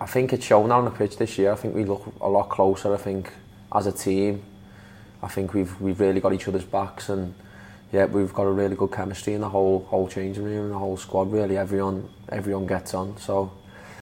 I think it's shown on the pitch this year. I think we look a lot closer. I think as a team, I think we've we've really got each other's backs and yeah, we've got a really good chemistry in the whole whole changing room and the whole squad really. Everyone everyone gets on. So